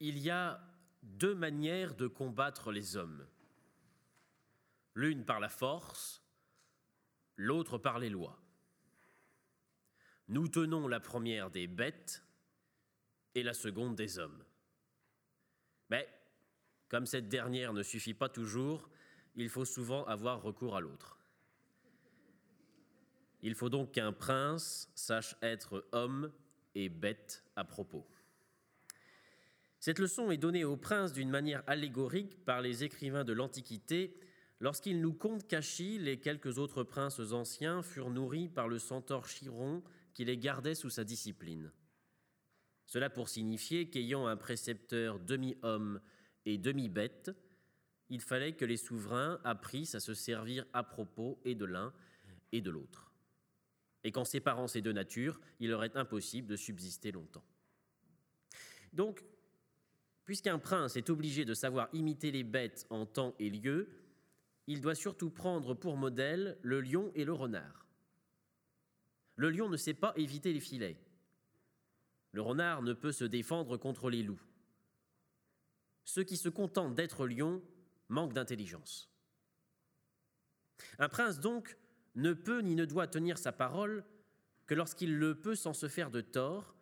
il y a deux manières de combattre les hommes. L'une par la force, l'autre par les lois. Nous tenons la première des bêtes et la seconde des hommes. Mais comme cette dernière ne suffit pas toujours, il faut souvent avoir recours à l'autre. Il faut donc qu'un prince sache être homme et bête à propos. Cette leçon est donnée au prince d'une manière allégorique par les écrivains de l'Antiquité lorsqu'ils nous content qu'Achille et quelques autres princes anciens furent nourris par le centaure Chiron qui les gardait sous sa discipline. Cela pour signifier qu'ayant un précepteur demi-homme et demi-bête, il fallait que les souverains apprissent à se servir à propos et de l'un et de l'autre. Et qu'en séparant ces deux natures, il leur est impossible de subsister longtemps. Donc, Puisqu'un prince est obligé de savoir imiter les bêtes en temps et lieu, il doit surtout prendre pour modèle le lion et le renard. Le lion ne sait pas éviter les filets. Le renard ne peut se défendre contre les loups. Ceux qui se contentent d'être lions manquent d'intelligence. Un prince, donc, ne peut ni ne doit tenir sa parole que lorsqu'il le peut sans se faire de tort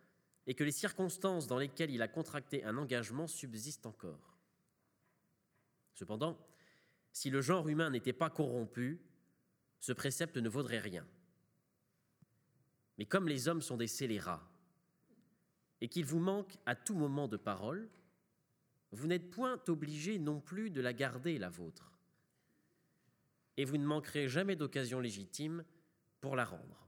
et que les circonstances dans lesquelles il a contracté un engagement subsistent encore. Cependant, si le genre humain n'était pas corrompu, ce précepte ne vaudrait rien. Mais comme les hommes sont des scélérats, et qu'il vous manque à tout moment de parole, vous n'êtes point obligé non plus de la garder, la vôtre, et vous ne manquerez jamais d'occasion légitime pour la rendre.